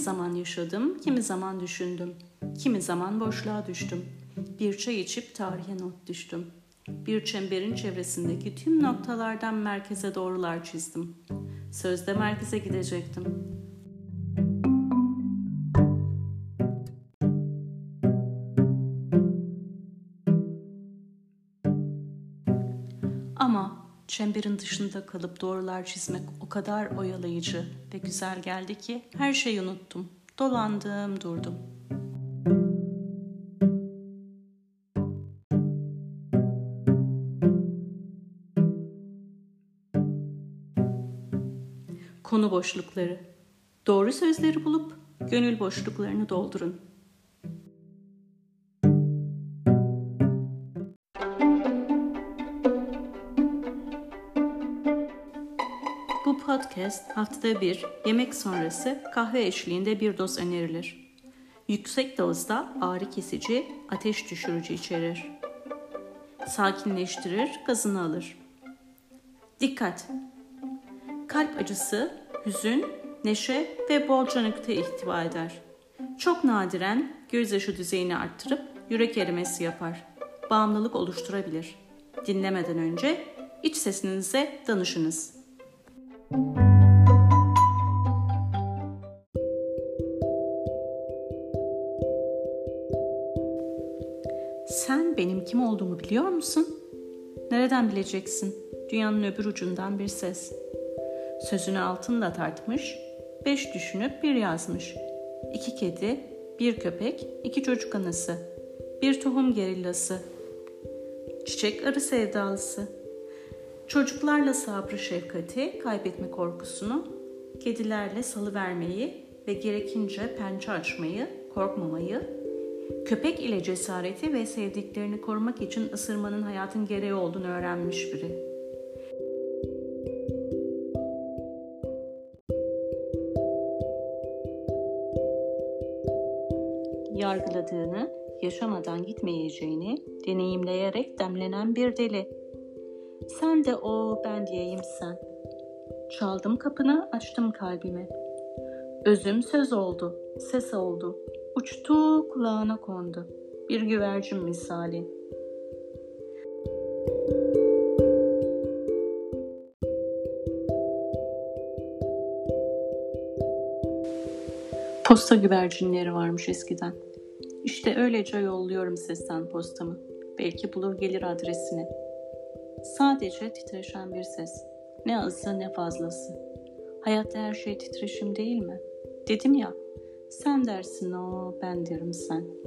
zaman yaşadım, kimi zaman düşündüm. Kimi zaman boşluğa düştüm. Bir çay içip tarihe not düştüm. Bir çemberin çevresindeki tüm noktalardan merkeze doğrular çizdim. Sözde merkeze gidecektim. Ama çemberin dışında kalıp doğrular çizmek o kadar oyalayıcı ve güzel geldi ki her şeyi unuttum. Dolandım, durdum. Konu boşlukları. Doğru sözleri bulup gönül boşluklarını doldurun. Bu podcast haftada bir yemek sonrası kahve eşliğinde bir doz önerilir. Yüksek dozda ağrı kesici, ateş düşürücü içerir. Sakinleştirir, gazını alır. Dikkat! Kalp acısı, hüzün, neşe ve bolca nükte ihtiva eder. Çok nadiren gözyaşı düzeyini arttırıp yürek erimesi yapar. Bağımlılık oluşturabilir. Dinlemeden önce iç sesinize danışınız. Sen benim kim olduğumu biliyor musun? Nereden bileceksin? Dünyanın öbür ucundan bir ses. Sözünü altınla tartmış, beş düşünüp bir yazmış. İki kedi, bir köpek, iki çocuk anası, bir tohum gerillası, çiçek arı sevdalısı, çocuklarla sabrı şefkati, kaybetme korkusunu, kedilerle salı vermeyi ve gerekince pençe açmayı, korkmamayı, köpek ile cesareti ve sevdiklerini korumak için ısırmanın hayatın gereği olduğunu öğrenmiş biri.'' yargıladığını, yaşamadan gitmeyeceğini deneyimleyerek demlenen bir deli. Sen de o, ben diyeyim sen. Çaldım kapını, açtım kalbimi. Özüm söz oldu, ses oldu. Uçtu, kulağına kondu. Bir güvercin misali. Posta güvercinleri varmış eskiden. İşte öylece yolluyorum sesten postamı. Belki bulur gelir adresini. Sadece titreşen bir ses. Ne azı ne fazlası. Hayatta her şey titreşim değil mi? Dedim ya, sen dersin o, ben derim sen.''